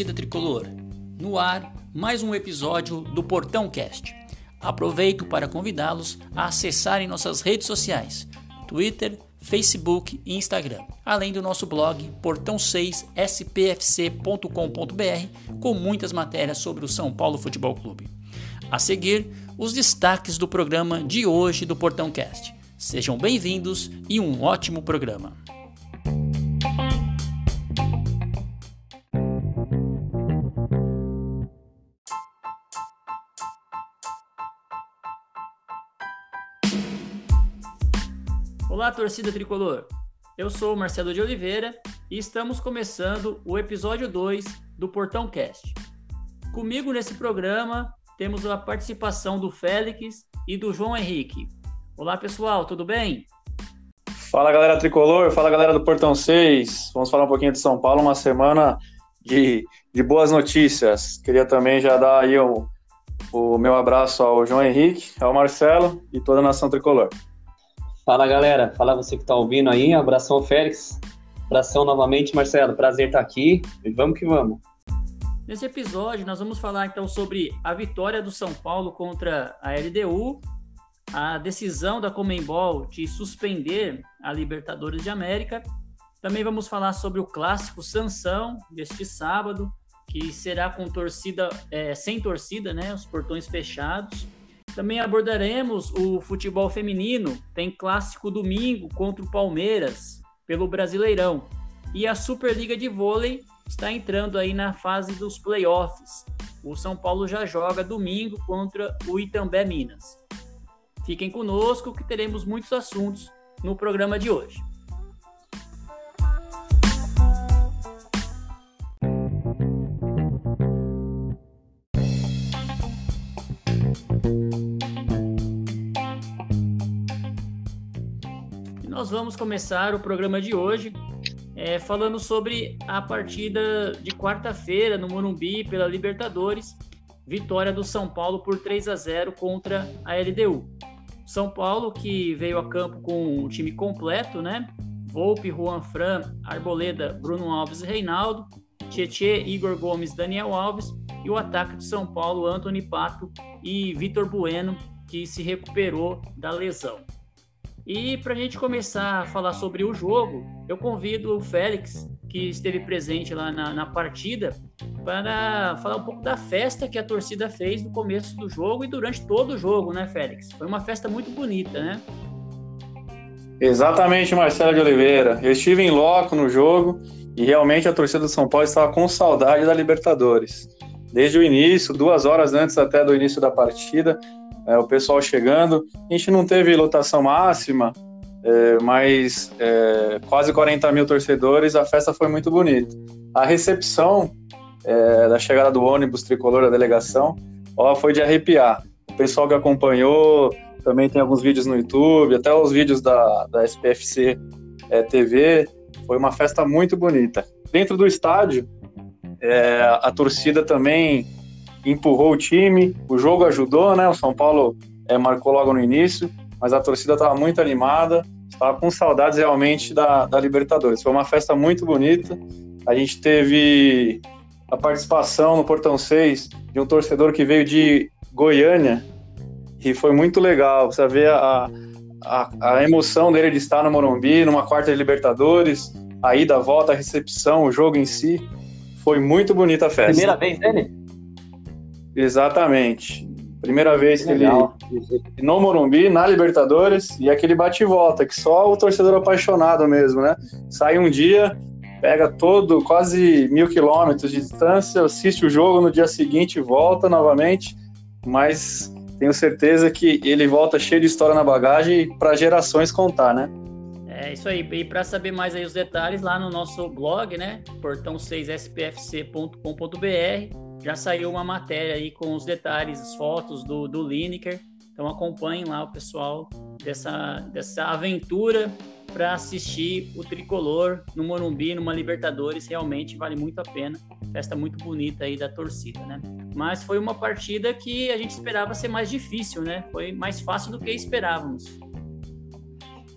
torcida tricolor. No ar, mais um episódio do Portão Cast. Aproveito para convidá-los a acessarem nossas redes sociais: Twitter, Facebook e Instagram, além do nosso blog portão6spfc.com.br, com muitas matérias sobre o São Paulo Futebol Clube. A seguir, os destaques do programa de hoje do Portão Cast. Sejam bem-vindos e um ótimo programa. Olá, torcida tricolor. Eu sou o Marcelo de Oliveira e estamos começando o episódio 2 do Portão Cast. Comigo nesse programa temos a participação do Félix e do João Henrique. Olá, pessoal, tudo bem? Fala, galera tricolor, fala, galera do Portão 6. Vamos falar um pouquinho de São Paulo, uma semana de, de boas notícias. Queria também já dar aí o, o meu abraço ao João Henrique, ao Marcelo e toda a nação tricolor. Fala galera, fala você que tá ouvindo aí, abração Félix, abração novamente Marcelo, prazer estar aqui. E vamos que vamos. Nesse episódio nós vamos falar então sobre a vitória do São Paulo contra a LDU, a decisão da Comembol de suspender a Libertadores de América, também vamos falar sobre o clássico Sansão deste sábado, que será com torcida, é, sem torcida, né, os portões fechados, também abordaremos o futebol feminino. Tem clássico domingo contra o Palmeiras pelo Brasileirão. E a Superliga de Vôlei está entrando aí na fase dos playoffs. O São Paulo já joga domingo contra o Itambé Minas. Fiquem conosco que teremos muitos assuntos no programa de hoje. Nós vamos começar o programa de hoje é, falando sobre a partida de quarta-feira no Morumbi pela Libertadores, vitória do São Paulo por 3 a 0 contra a LDU. São Paulo que veio a campo com o time completo, né? Volpe, Juan Fran, Arboleda, Bruno Alves e Reinaldo, Tietê, Igor Gomes, Daniel Alves e o ataque de São Paulo, Anthony Pato e Vitor Bueno, que se recuperou da lesão. E para a gente começar a falar sobre o jogo, eu convido o Félix, que esteve presente lá na, na, partida, para falar um pouco da festa que a torcida fez no começo do jogo e durante todo o jogo, né, Félix? Foi uma festa muito bonita, né? Exatamente, Marcelo de Oliveira. Eu estive em loco no jogo e realmente a torcida do São Paulo estava com saudade da Libertadores. Desde o início, duas horas antes até do início da partida, é, o pessoal chegando. A gente não teve lotação máxima, é, mas é, quase 40 mil torcedores, a festa foi muito bonita. A recepção é, da chegada do ônibus tricolor da delegação ó, foi de arrepiar. O pessoal que acompanhou, também tem alguns vídeos no YouTube, até os vídeos da, da SPFC é, TV, foi uma festa muito bonita. Dentro do estádio, é, a torcida também empurrou o time, o jogo ajudou, né? O São Paulo é, marcou logo no início, mas a torcida estava muito animada, estava com saudades realmente da, da Libertadores. Foi uma festa muito bonita. A gente teve a participação no Portão 6 de um torcedor que veio de Goiânia e foi muito legal. Você vê a, a, a emoção dele de estar no Morumbi, numa quarta de Libertadores, a ida, a volta, a recepção, o jogo em si. Foi muito bonita a festa. Primeira vez dele? Exatamente. Primeira vez que Legal. ele no Morumbi, na Libertadores, e aquele bate e volta, que só o torcedor apaixonado mesmo, né? Sai um dia, pega todo, quase mil quilômetros de distância, assiste o jogo, no dia seguinte volta novamente, mas tenho certeza que ele volta cheio de história na bagagem para gerações contar, né? É isso aí. E para saber mais aí os detalhes, lá no nosso blog, né? portão6spfc.com.br já saiu uma matéria aí com os detalhes, as fotos do, do Lineker. Então acompanhem lá o pessoal dessa, dessa aventura para assistir o tricolor no Morumbi, numa Libertadores, realmente vale muito a pena. Festa muito bonita aí da torcida, né? Mas foi uma partida que a gente esperava ser mais difícil, né? Foi mais fácil do que esperávamos.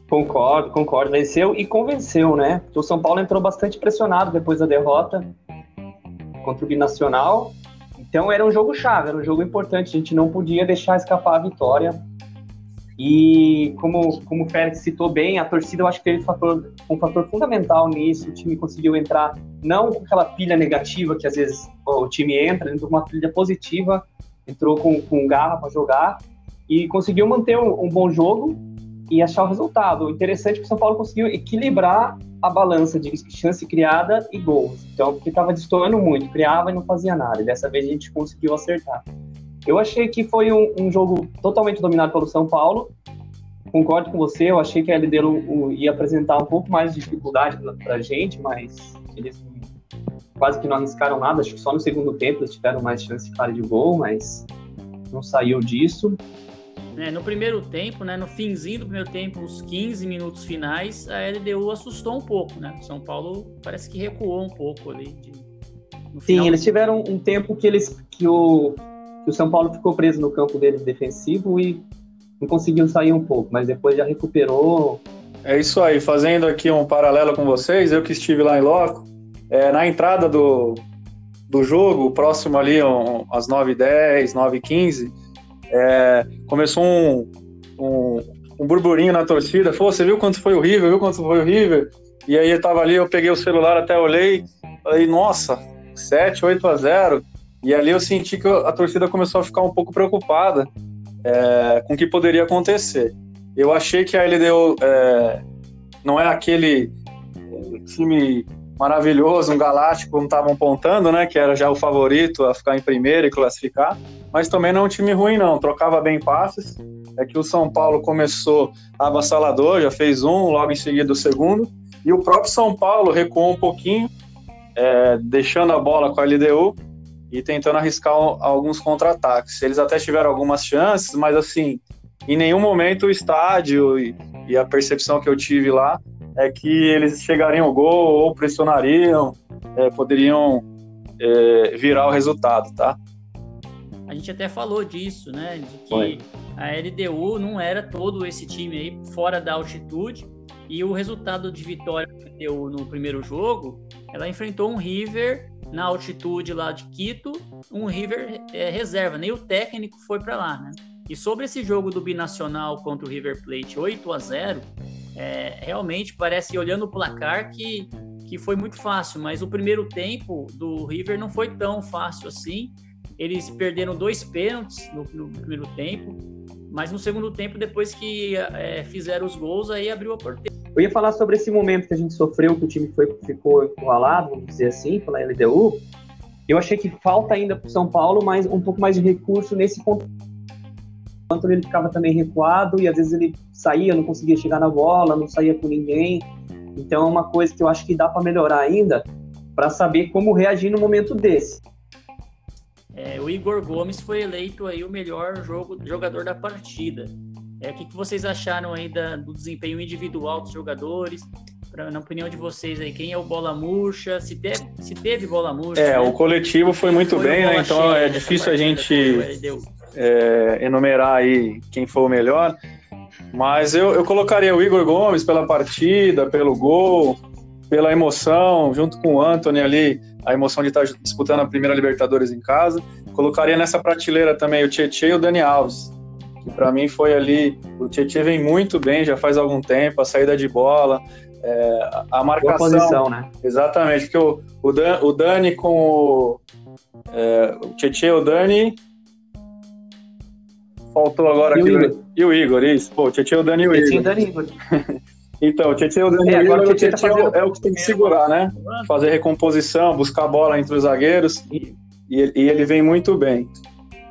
Concordo, concordo. Venceu e convenceu, né? O São Paulo entrou bastante pressionado depois da derrota contra o Binacional. Então era um jogo chave, era um jogo importante. A gente não podia deixar escapar a vitória. E como, como o Félix citou bem, a torcida eu acho que teve um fator, um fator fundamental nisso. O time conseguiu entrar não com aquela pilha negativa que às vezes o time entra, entrou com uma pilha positiva, entrou com, com garra para jogar e conseguiu manter um, um bom jogo e achar o resultado. O interessante é que o São Paulo conseguiu equilibrar a balança de chance criada e gols. Então, porque estava destoando muito, criava e não fazia nada. E dessa vez a gente conseguiu acertar. Eu achei que foi um, um jogo totalmente dominado pelo São Paulo. Concordo com você, eu achei que a LDU ia apresentar um pouco mais de dificuldade para a gente, mas eles quase que não arriscaram nada. Acho que só no segundo tempo eles tiveram mais chance de gol, mas não saiu disso. É, no primeiro tempo, né, no finzinho do primeiro tempo, os 15 minutos finais, a LDU assustou um pouco, né? São Paulo parece que recuou um pouco ali. De, Sim, eles tiveram um tempo que eles que o, que o São Paulo ficou preso no campo dele defensivo e não conseguiu sair um pouco, mas depois já recuperou. É isso aí, fazendo aqui um paralelo com vocês, eu que estive lá em Loco, é, na entrada do, do jogo, próximo ali um, às 9h10, 9h15, é, começou um, um, um, burburinho na torcida. Pô, você viu quanto foi o River? Viu quanto foi o River? E aí eu tava ali, eu peguei o celular, até olhei, falei, nossa, 7, 8 a 0. E ali eu senti que a torcida começou a ficar um pouco preocupada é, com o que poderia acontecer. Eu achei que a LDU é, não é aquele time maravilhoso, um galáctico, como estavam apontando, né? Que era já o favorito a ficar em primeiro e classificar. Mas também não é um time ruim, não. Trocava bem passes. É que o São Paulo começou avassalador, já fez um, logo em seguida o segundo. E o próprio São Paulo recuou um pouquinho, é, deixando a bola com a LDU e tentando arriscar alguns contra-ataques. Eles até tiveram algumas chances, mas assim, em nenhum momento o estádio e, e a percepção que eu tive lá é que eles chegariam ao gol ou pressionariam, é, poderiam é, virar o resultado, tá? A gente até falou disso, né? De que Foi. a LDU não era todo esse time aí fora da altitude. E o resultado de vitória que deu no primeiro jogo, ela enfrentou um River na altitude lá de Quito, um River é, reserva, nem o técnico foi para lá, né? E sobre esse jogo do Binacional contra o River Plate 8 a 0 é, realmente parece, olhando o placar, que, que foi muito fácil, mas o primeiro tempo do River não foi tão fácil assim. Eles perderam dois pênaltis no, no primeiro tempo, mas no segundo tempo, depois que é, fizeram os gols, aí abriu a porteira. Eu ia falar sobre esse momento que a gente sofreu, que o time foi, ficou encurralado, vamos dizer assim, pela LDU. Eu achei que falta ainda para o São Paulo mais, um pouco mais de recurso nesse ponto Enquanto ele ficava também recuado e às vezes ele saía, não conseguia chegar na bola, não saía com ninguém. Então é uma coisa que eu acho que dá para melhorar ainda, para saber como reagir no momento desse. É, o Igor Gomes foi eleito aí o melhor jogo, jogador da partida. É, o que, que vocês acharam aí da, do desempenho individual dos jogadores? Pra, na opinião de vocês aí, quem é o bola murcha? Se teve, se teve bola murcha? É, né? o coletivo foi muito foi bem, né? Então é difícil a gente é, enumerar aí quem foi o melhor. Mas eu, eu colocaria o Igor Gomes pela partida, pelo gol, pela emoção, junto com o Anthony ali, a emoção de estar disputando a primeira Libertadores em casa. Colocaria nessa prateleira também o Tietchan e o Dani Alves, que para mim foi ali. O Tietchan vem muito bem já faz algum tempo, a saída de bola, é, a marcação. Boa posição, né? Exatamente, porque o, o, Dan, o Dani com o. É, o Tietchan e o Dani Faltou agora e aqui. O Igor. E o Igor, isso. Pô, Tietchan, o Dani e o Igor. o Dani Igor. então, o Tietchan, o Dani e o Igor, o Tietchan tá é o que tem que segurar, né? Fazer recomposição, buscar bola entre os zagueiros. E, e ele vem muito bem.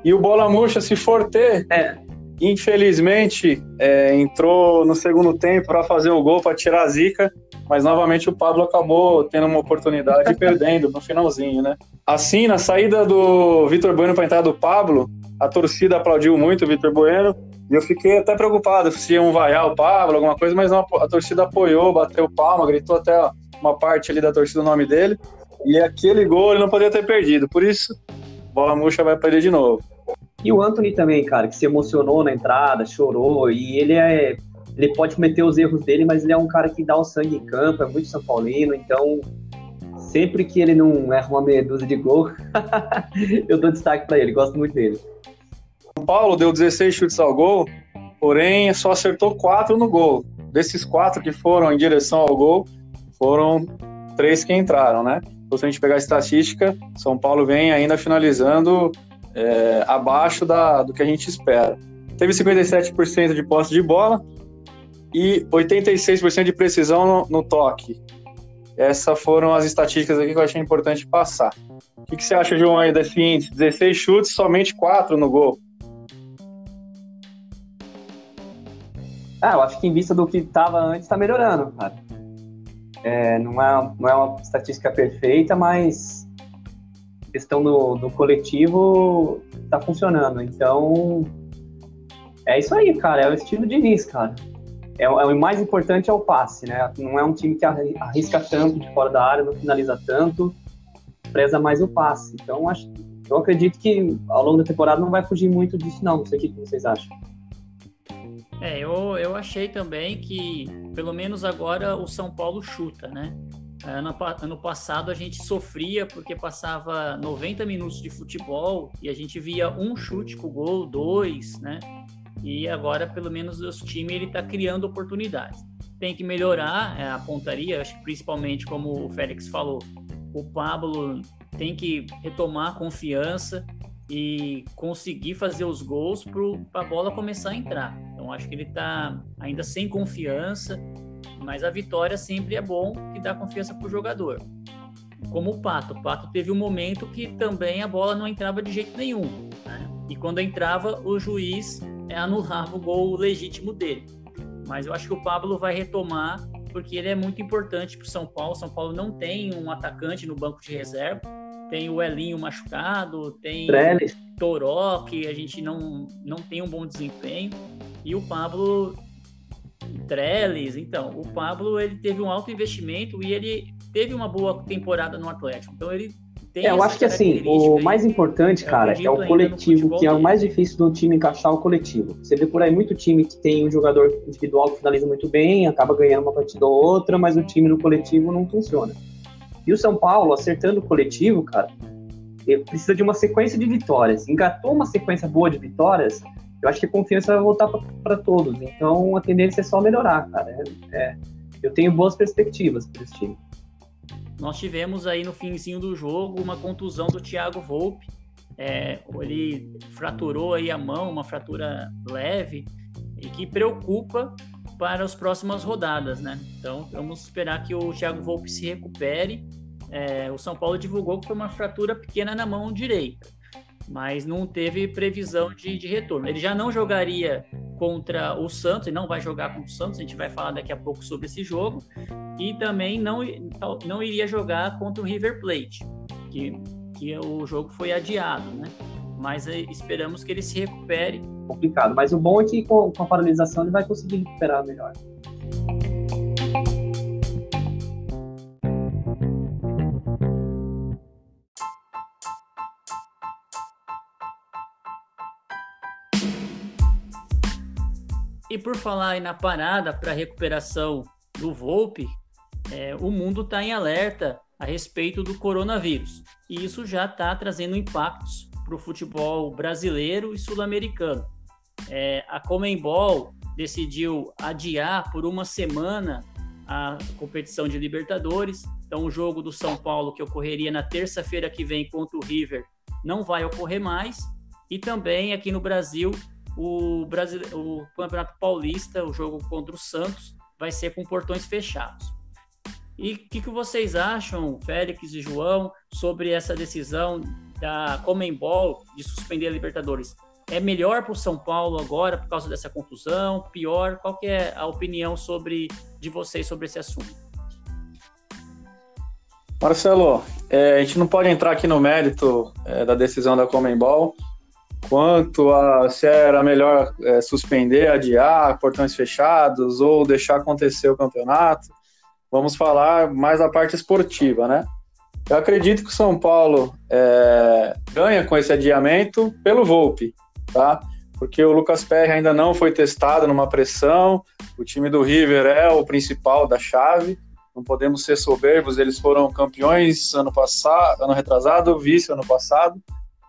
E o Bola Murcha, se for ter, é. infelizmente, é, entrou no segundo tempo para fazer o gol, para tirar a zica, mas novamente o Pablo acabou tendo uma oportunidade e perdendo no finalzinho, né? Assim, na saída do Vitor Bueno para a entrada do Pablo, a torcida aplaudiu muito o Vitor Bueno, E eu fiquei até preocupado se iam vaiar o Pablo, alguma coisa, mas não, a torcida apoiou, bateu palma, gritou até uma parte ali da torcida o nome dele. E aquele gol ele não poderia ter perdido. Por isso, bola murcha vai perder de novo. E o Anthony também, cara, que se emocionou na entrada, chorou, e ele é. Ele pode cometer os erros dele, mas ele é um cara que dá o sangue em campo, é muito São Paulino, então sempre que ele não erra uma meia dúzia de gol, eu dou destaque para ele, gosto muito dele. São Paulo deu 16 chutes ao gol, porém só acertou 4 no gol. Desses 4 que foram em direção ao gol, foram 3 que entraram, né? Então, se a gente pegar a estatística, São Paulo vem ainda finalizando é, abaixo da, do que a gente espera. Teve 57% de posse de bola e 86% de precisão no, no, toque. Essas foram as estatísticas aqui que eu achei importante passar. O que, que você acha, João, aí desse índice? 16 chutes, somente 4 no gol. Ah, eu acho que em vista do que estava antes, está melhorando, cara. É, não, é, não é uma estatística perfeita, mas questão do, do coletivo está funcionando. Então, é isso aí, cara. É o estilo de Nis, cara. É, é, o mais importante é o passe, né? Não é um time que arrisca tanto de fora da área, não finaliza tanto, preza mais o passe. Então, acho, eu acredito que ao longo da temporada não vai fugir muito disso, não. Não sei o que vocês acham. É, eu, eu achei também que, pelo menos agora, o São Paulo chuta, né? Ano, ano passado a gente sofria porque passava 90 minutos de futebol e a gente via um chute com gol, dois, né? E agora, pelo menos, o time ele está criando oportunidades. Tem que melhorar é, a pontaria, acho que principalmente como o Félix falou, o Pablo tem que retomar a confiança e conseguir fazer os gols para a bola começar a entrar. Então acho que ele está ainda sem confiança, mas a vitória sempre é bom que dá confiança para o jogador. Como o Pato. O Pato teve um momento que também a bola não entrava de jeito nenhum. Né? E quando entrava, o juiz anulava o gol legítimo dele. Mas eu acho que o Pablo vai retomar porque ele é muito importante para o São Paulo. São Paulo não tem um atacante no banco de reserva tem o Elinho machucado, tem Trellis. Toró, que a gente não, não tem um bom desempenho, e o Pablo Trellis, então, o Pablo ele teve um alto investimento e ele teve uma boa temporada no Atlético, então ele tem é, eu acho que assim, o mais importante, cara, é o coletivo, que é o mais difícil do time encaixar o coletivo. Você vê por aí muito time que tem um jogador individual que finaliza muito bem, acaba ganhando uma partida ou outra, mas o time no coletivo não funciona. E o São Paulo, acertando o coletivo, cara, precisa de uma sequência de vitórias. Engatou uma sequência boa de vitórias, eu acho que a confiança vai voltar para todos. Então a tendência é só melhorar, cara. É, é, eu tenho boas perspectivas para esse time. Nós tivemos aí no finzinho do jogo uma contusão do Thiago Volpe. É, ele fraturou aí a mão, uma fratura leve e que preocupa para as próximas rodadas, né? Então vamos esperar que o Thiago Volpe se recupere. É, o São Paulo divulgou que foi uma fratura pequena na mão direita, mas não teve previsão de, de retorno. Ele já não jogaria contra o Santos, e não vai jogar contra o Santos, a gente vai falar daqui a pouco sobre esse jogo, e também não, não iria jogar contra o River Plate, que, que o jogo foi adiado, né? Mas é, esperamos que ele se recupere complicado. Mas o bom é que com, com a paralisação ele vai conseguir recuperar melhor. E por falar aí na parada para recuperação do Volpe, é, o mundo está em alerta a respeito do coronavírus. E isso já está trazendo impactos para o futebol brasileiro e sul-americano é, a Comembol decidiu adiar por uma semana a competição de Libertadores. Então, o jogo do São Paulo, que ocorreria na terça-feira que vem contra o River, não vai ocorrer mais. E também aqui no Brasil, o, Brasil, o Campeonato Paulista, o jogo contra o Santos, vai ser com portões fechados. E o que, que vocês acham, Félix e João, sobre essa decisão da Comembol de suspender a Libertadores? é melhor para o São Paulo agora por causa dessa confusão? Pior? Qual que é a opinião sobre de vocês sobre esse assunto? Marcelo, é, a gente não pode entrar aqui no mérito é, da decisão da Comembol, quanto a se era melhor é, suspender, adiar, portões fechados ou deixar acontecer o campeonato. Vamos falar mais da parte esportiva, né? Eu acredito que o São Paulo é, ganha com esse adiamento pelo Volpe, tá? Porque o Lucas Perry ainda não foi testado numa pressão, o time do River é o principal da chave, não podemos ser soberbos, eles foram campeões ano passado, ano retrasado, vice ano passado,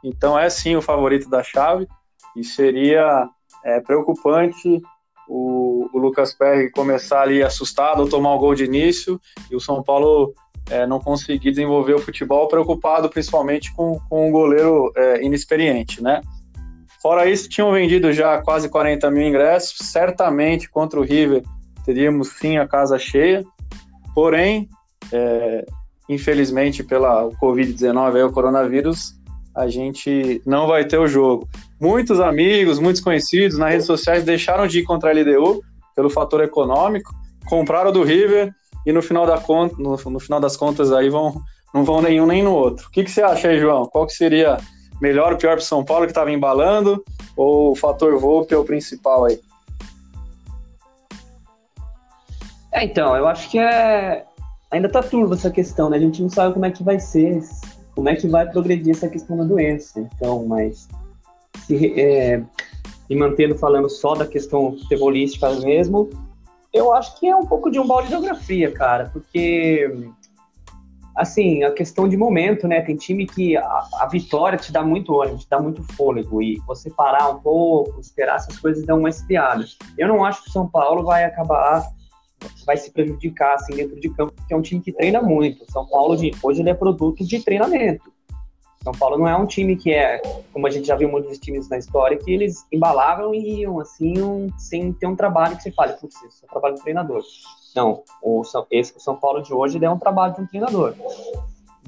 então é sim o favorito da chave. E seria é, preocupante o, o, Lucas Perry começar ali assustado ou tomar um gol de início. E o São Paulo é, não conseguir desenvolver o futebol preocupado principalmente com, com um goleiro é, inexperiente, né? Fora isso, tinham vendido já quase 40 mil ingressos, certamente contra o River teríamos sim a casa cheia, porém, é, infelizmente pela Covid-19 o coronavírus, a gente não vai ter o jogo. Muitos amigos, muitos conhecidos nas redes sociais deixaram de ir contra a LDU pelo fator econômico, compraram do River e no final, da conta, no, no final das contas aí vão, não vão nenhum nem no outro. O que, que você acha aí, João? Qual que seria melhor ou pior para São Paulo que estava embalando ou o fator Volpe é o principal aí? É, então, eu acho que é ainda tá turva essa questão, né? A gente não sabe como é que vai ser como é que vai progredir essa questão da doença. Então, mas se é, me mantendo falando só da questão futebolística mesmo, eu acho que é um pouco de um balde de geografia, cara, porque assim, a questão de momento, né? Tem time que a, a, vitória te dá muito ânimo, te dá muito fôlego, e você parar um pouco, esperar essas coisas dão uma esfriada. Eu não acho que o São Paulo vai acabar vai se prejudicar assim dentro de campo, porque é um time que treina muito. São Paulo hoje ele é produto de treinamento. São Paulo não é um time que é, como a gente já viu muitos times na história, que eles embalavam e iam assim, um, sem ter um trabalho que você fale, putz, isso é um trabalho do treinador. Não, o São, esse o São Paulo de hoje é um trabalho de um treinador.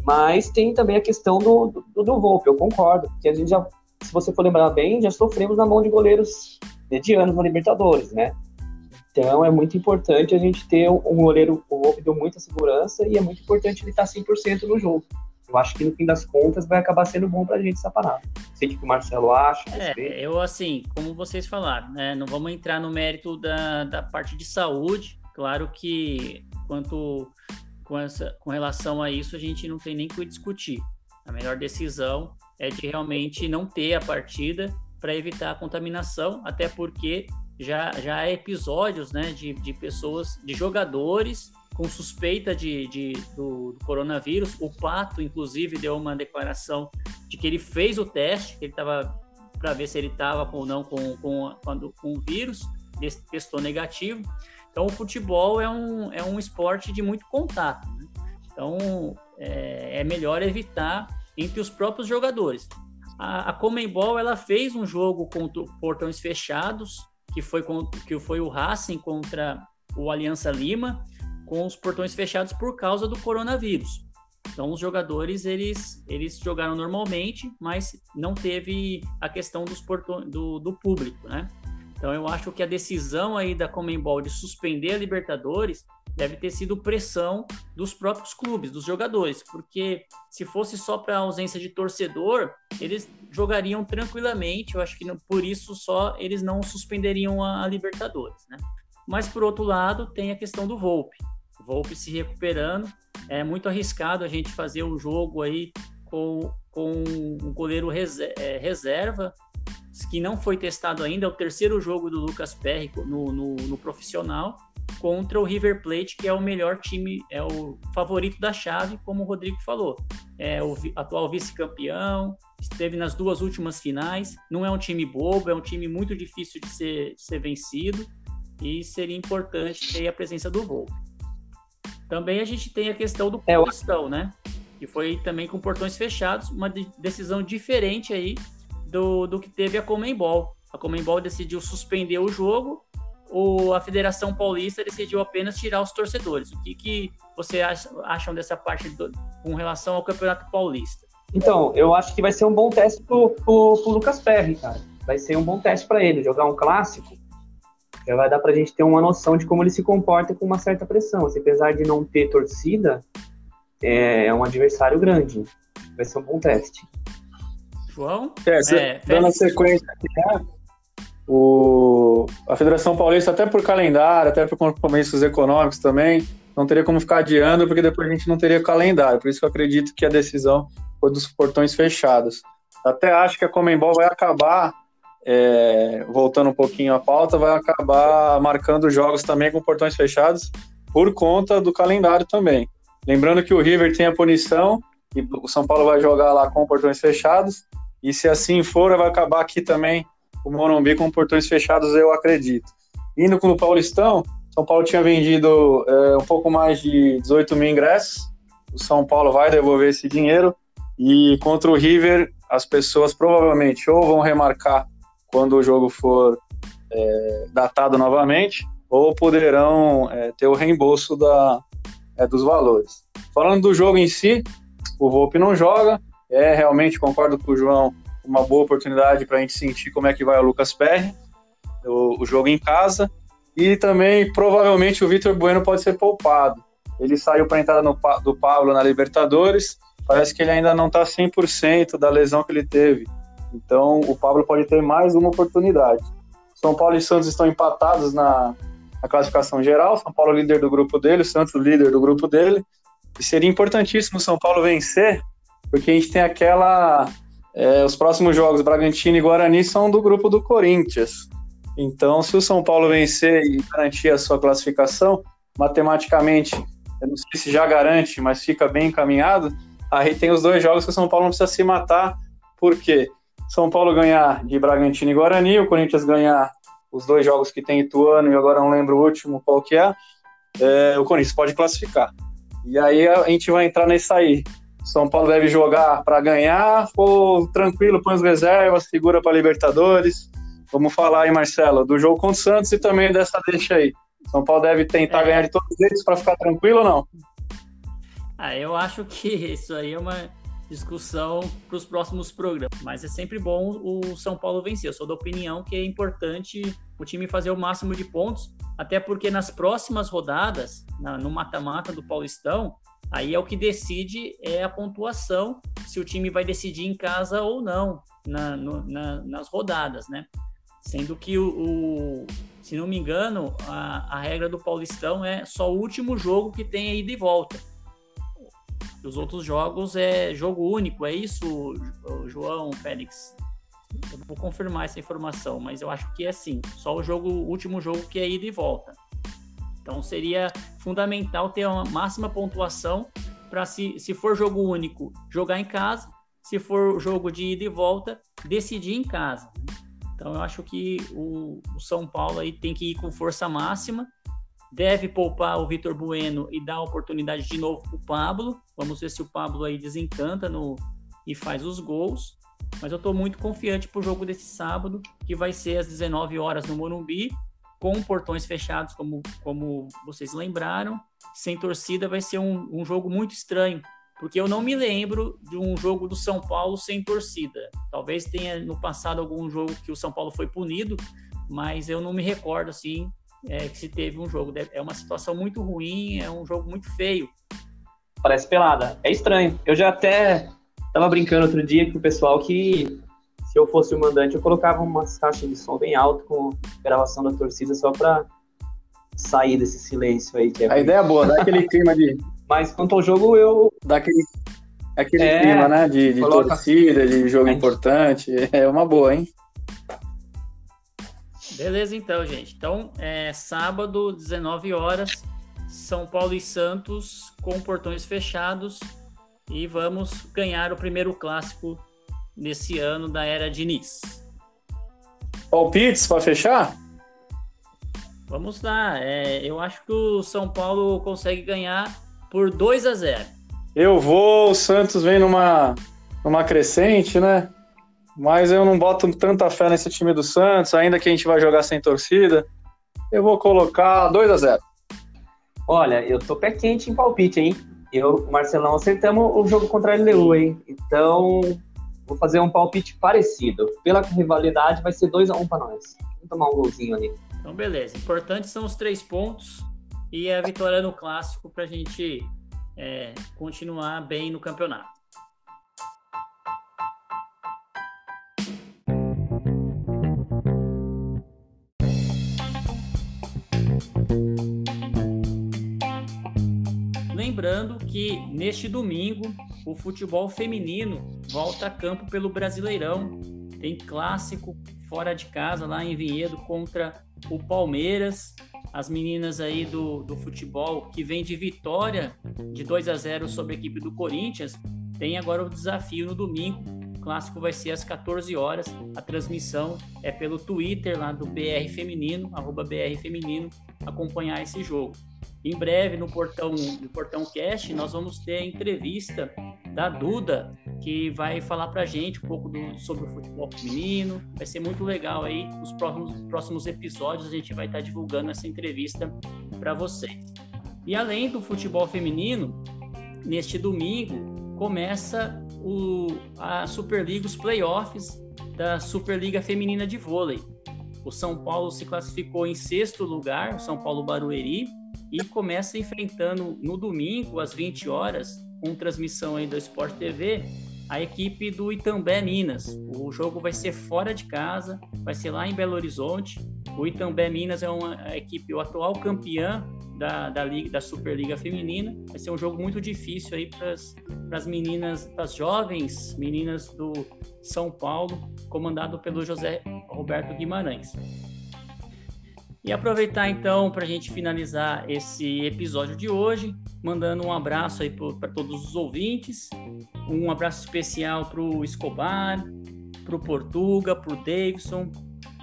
Mas tem também a questão do, do, do Volpe, eu concordo, porque a gente já, se você for lembrar bem, já sofremos na mão de goleiros medianos na Libertadores, né? Então é muito importante a gente ter um goleiro, o Wolf deu muita segurança e é muito importante ele estar 100% no jogo. Eu acho que no fim das contas vai acabar sendo bom pra gente essa parada. Sei que o Marcelo acha. É, eu assim, como vocês falaram, né? Não vamos entrar no mérito da, da parte de saúde. Claro que quanto com, essa, com relação a isso, a gente não tem nem que discutir. A melhor decisão é de realmente não ter a partida para evitar a contaminação, até porque já, já há episódios né, de, de pessoas, de jogadores com suspeita de, de do, do, coronavírus. O Pato, inclusive, deu uma declaração de que ele fez o teste, que ele estava para ver se ele estava ou não com, com, com, com o vírus, testou negativo. Então, o futebol é um, é um esporte de muito contato. Né? Então, é, é, melhor evitar entre os próprios jogadores. A, a Comembol ela fez um jogo com portões fechados, que foi, com, que foi o Racing contra o Aliança Lima, com os portões fechados por causa do coronavírus. Então os jogadores eles, eles jogaram normalmente, mas não teve a questão dos portões do, do público, né? Então eu acho que a decisão aí da Comembol de suspender a Libertadores deve ter sido pressão dos próprios clubes, dos jogadores, porque se fosse só para ausência de torcedor, eles jogariam tranquilamente. Eu acho que por isso só eles não suspenderiam a, a Libertadores, né? Mas por outro lado, tem a questão do Volpe. Volpe se recuperando. É muito arriscado a gente fazer um jogo aí com, com um goleiro é, reserva, que não foi testado ainda. É o terceiro jogo do Lucas Perry no, no, no profissional contra o River Plate, que é o melhor time, é o favorito da chave, como o Rodrigo falou. É o atual vice-campeão, esteve nas duas últimas finais. Não é um time bobo, é um time muito difícil de ser, de ser vencido e seria importante ter a presença do Volpe. Também a gente tem a questão do é, Paulistão, né? Que foi também com portões fechados, uma decisão diferente aí do, do que teve a Comembol. A Comembol decidiu suspender o jogo ou a Federação Paulista decidiu apenas tirar os torcedores. O que, que você acha, acham dessa parte do, com relação ao Campeonato Paulista? Então, eu acho que vai ser um bom teste pro, pro, pro Lucas Perry, cara. Vai ser um bom teste para ele, jogar um clássico. Já vai dar pra gente ter uma noção de como ele se comporta com uma certa pressão. Assim, apesar de não ter torcida, é, é um adversário grande. Vai ser um bom teste. João? É, é dando sequência aqui, né? O, a Federação Paulista, até por calendário, até por compromissos econômicos também, não teria como ficar adiando, porque depois a gente não teria calendário. Por isso que eu acredito que a decisão foi dos portões fechados. Até acho que a Comembol vai acabar, é, voltando um pouquinho à pauta, vai acabar marcando jogos também com portões fechados por conta do calendário também. Lembrando que o River tem a punição e o São Paulo vai jogar lá com portões fechados. E se assim for, vai acabar aqui também o Morumbi com portões fechados, eu acredito. Indo com o Paulistão, São Paulo tinha vendido é, um pouco mais de 18 mil ingressos. O São Paulo vai devolver esse dinheiro. E contra o River, as pessoas provavelmente ou vão remarcar quando o jogo for é, datado novamente, ou poderão é, ter o reembolso da, é, dos valores. Falando do jogo em si, o Volpe não joga, é realmente, concordo com o João, uma boa oportunidade para a gente sentir como é que vai o Lucas Perry, o, o jogo em casa. E também, provavelmente, o Vitor Bueno pode ser poupado. Ele saiu para a entrada no, do Pablo na Libertadores. Parece que ele ainda não está 100% da lesão que ele teve. Então, o Pablo pode ter mais uma oportunidade. São Paulo e Santos estão empatados na, na classificação geral. São Paulo líder do grupo dele, Santos líder do grupo dele. E seria importantíssimo o São Paulo vencer, porque a gente tem aquela é, os próximos jogos, Bragantino e Guarani, são do grupo do Corinthians. Então, se o São Paulo vencer e garantir a sua classificação, matematicamente, eu não sei se já garante, mas fica bem encaminhado. Aí tem os dois jogos que o São Paulo não precisa se matar, porque São Paulo ganhar de Bragantino e Guarani, o Corinthians ganhar os dois jogos que tem Ituano e agora não lembro o último qual que é, é o Corinthians pode classificar. E aí a gente vai entrar nesse aí. São Paulo deve jogar para ganhar ou tranquilo, põe as reservas, segura para Libertadores? Vamos falar aí, Marcelo, do jogo contra o Santos e também dessa deixa aí. São Paulo deve tentar é. ganhar de todos eles para ficar tranquilo ou não? Ah, eu acho que isso aí é uma discussão para os próximos programas. Mas é sempre bom o São Paulo vencer. Eu sou da opinião que é importante o time fazer o máximo de pontos, até porque nas próximas rodadas, na, no mata-mata do Paulistão, Aí é o que decide é a pontuação, se o time vai decidir em casa ou não na, no, na, nas rodadas, né? Sendo que o, o, se não me engano, a, a regra do Paulistão é só o último jogo que tem ida e volta. Os outros jogos é jogo único, é isso, João, Félix? Eu vou confirmar essa informação, mas eu acho que é assim, só o jogo, o último jogo que é ida e volta. Então seria fundamental ter uma máxima pontuação para se, se for jogo único, jogar em casa, se for jogo de ida e volta, decidir em casa. Então eu acho que o, o São Paulo aí tem que ir com força máxima, deve poupar o Vitor Bueno e dar oportunidade de novo para o Pablo. Vamos ver se o Pablo aí desencanta no, e faz os gols. Mas eu estou muito confiante para o jogo desse sábado, que vai ser às 19 horas no Morumbi com portões fechados, como, como vocês lembraram. Sem torcida vai ser um, um jogo muito estranho, porque eu não me lembro de um jogo do São Paulo sem torcida. Talvez tenha no passado algum jogo que o São Paulo foi punido, mas eu não me recordo assim é, que se teve um jogo. É uma situação muito ruim, é um jogo muito feio. Parece pelada. É estranho. Eu já até tava brincando outro dia com o pessoal que se eu fosse o mandante, eu colocava umas caixas de som bem alto com gravação da torcida só para sair desse silêncio aí. É a ideia é boa, dá aquele clima de. Mas quanto ao jogo, eu. Dá aquele, aquele é, clima, né? De, de coloca... torcida, de jogo importante. É uma boa, hein? Beleza, então, gente. Então, é sábado, 19 horas, São Paulo e Santos com portões fechados e vamos ganhar o primeiro clássico nesse ano da era Diniz. Palpites para fechar? Vamos lá. É, eu acho que o São Paulo consegue ganhar por 2 a 0. Eu vou, o Santos vem numa, numa crescente, né? Mas eu não boto tanta fé nesse time do Santos, ainda que a gente vai jogar sem torcida. Eu vou colocar 2 a 0. Olha, eu tô pé quente em palpite, hein? Eu, Marcelão, acertamos o jogo contra a LDU, hein? Então, Vou fazer um palpite parecido. Pela rivalidade, vai ser 2x1 um para nós. Vamos tomar um golzinho ali. Então, beleza. Importante são os três pontos e a vitória no clássico para a gente é, continuar bem no campeonato. Lembrando que neste domingo o futebol feminino volta a campo pelo Brasileirão. Tem clássico fora de casa lá em Vinhedo contra o Palmeiras. As meninas aí do, do futebol que vem de vitória de 2 a 0 sobre a equipe do Corinthians tem agora o desafio no domingo. O clássico vai ser às 14 horas. A transmissão é pelo Twitter lá do BR Feminino, arroba BR Feminino, acompanhar esse jogo. Em breve, no Portão, no Portão Cast, nós vamos ter a entrevista da Duda, que vai falar pra gente um pouco do, sobre o futebol feminino. Vai ser muito legal aí. Nos próximos, próximos episódios a gente vai estar divulgando essa entrevista para vocês. E além do futebol feminino, neste domingo começa o, a Superliga, os playoffs da Superliga Feminina de Vôlei. O São Paulo se classificou em sexto lugar, o São Paulo Barueri, e começa enfrentando no domingo, às 20 horas, com transmissão aí do Sport TV, a equipe do Itambé Minas. O jogo vai ser fora de casa, vai ser lá em Belo Horizonte. O Itambé Minas é uma equipe, o atual campeã da, da, Liga, da Superliga Feminina. Vai ser um jogo muito difícil aí para as meninas, para as jovens meninas do São Paulo, comandado pelo José Roberto Guimarães. E aproveitar então para a gente finalizar esse episódio de hoje, mandando um abraço aí para todos os ouvintes, um abraço especial para o Escobar, para o Portuga, para o Davidson,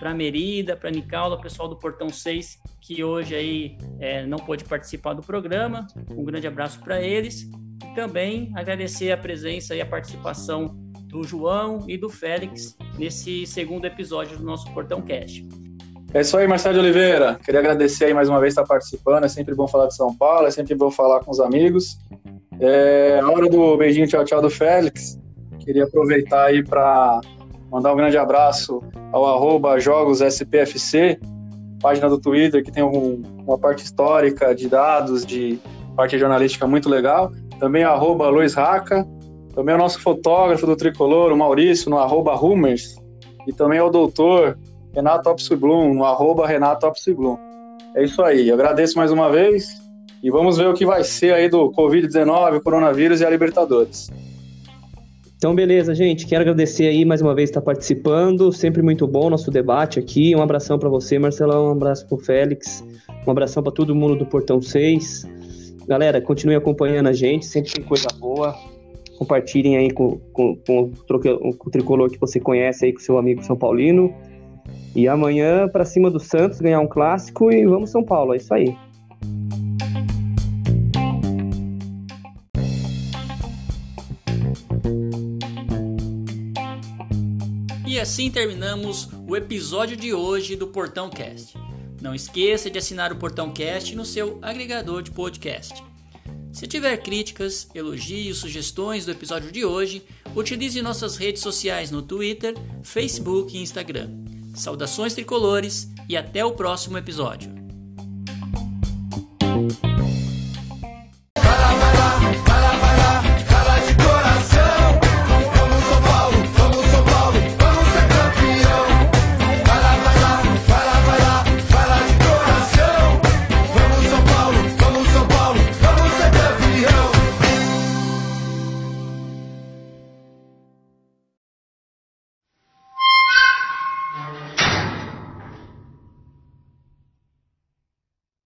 para Merida, para Nicaula, pessoal do Portão 6, que hoje aí é, não pôde participar do programa. Um grande abraço para eles. E também agradecer a presença e a participação do João e do Félix nesse segundo episódio do nosso Portão Cast. É isso aí, Marcelo de Oliveira. Queria agradecer aí mais uma vez estar participando. É sempre bom falar de São Paulo, é sempre bom falar com os amigos. É a hora do beijinho tchau tchau do Félix. Queria aproveitar aí para mandar um grande abraço ao arroba jogosspfc, página do Twitter que tem um, uma parte histórica de dados, de parte jornalística muito legal. Também arroba Luiz Raca. Também o nosso fotógrafo do Tricolor, o Maurício, no arroba Rumers. E também ao doutor Renato Opsiblum, no arroba Renato Opsiblum. É isso aí, eu agradeço mais uma vez e vamos ver o que vai ser aí do Covid-19, coronavírus e a Libertadores. Então, beleza, gente. Quero agradecer aí mais uma vez estar participando. Sempre muito bom nosso debate aqui. Um abração para você, Marcelão. Um abraço para o Félix. Um abração para todo mundo do Portão 6. Galera, continue acompanhando a gente. Sempre tem coisa boa. Compartilhem aí com, com, com, o, com o tricolor que você conhece aí com seu amigo São Paulino. E amanhã para cima do Santos ganhar um clássico e vamos São Paulo, é isso aí. E assim terminamos o episódio de hoje do Portão Cast. Não esqueça de assinar o Portão Cast no seu agregador de podcast. Se tiver críticas, elogios, sugestões do episódio de hoje, utilize nossas redes sociais no Twitter, Facebook e Instagram. Saudações tricolores e até o próximo episódio.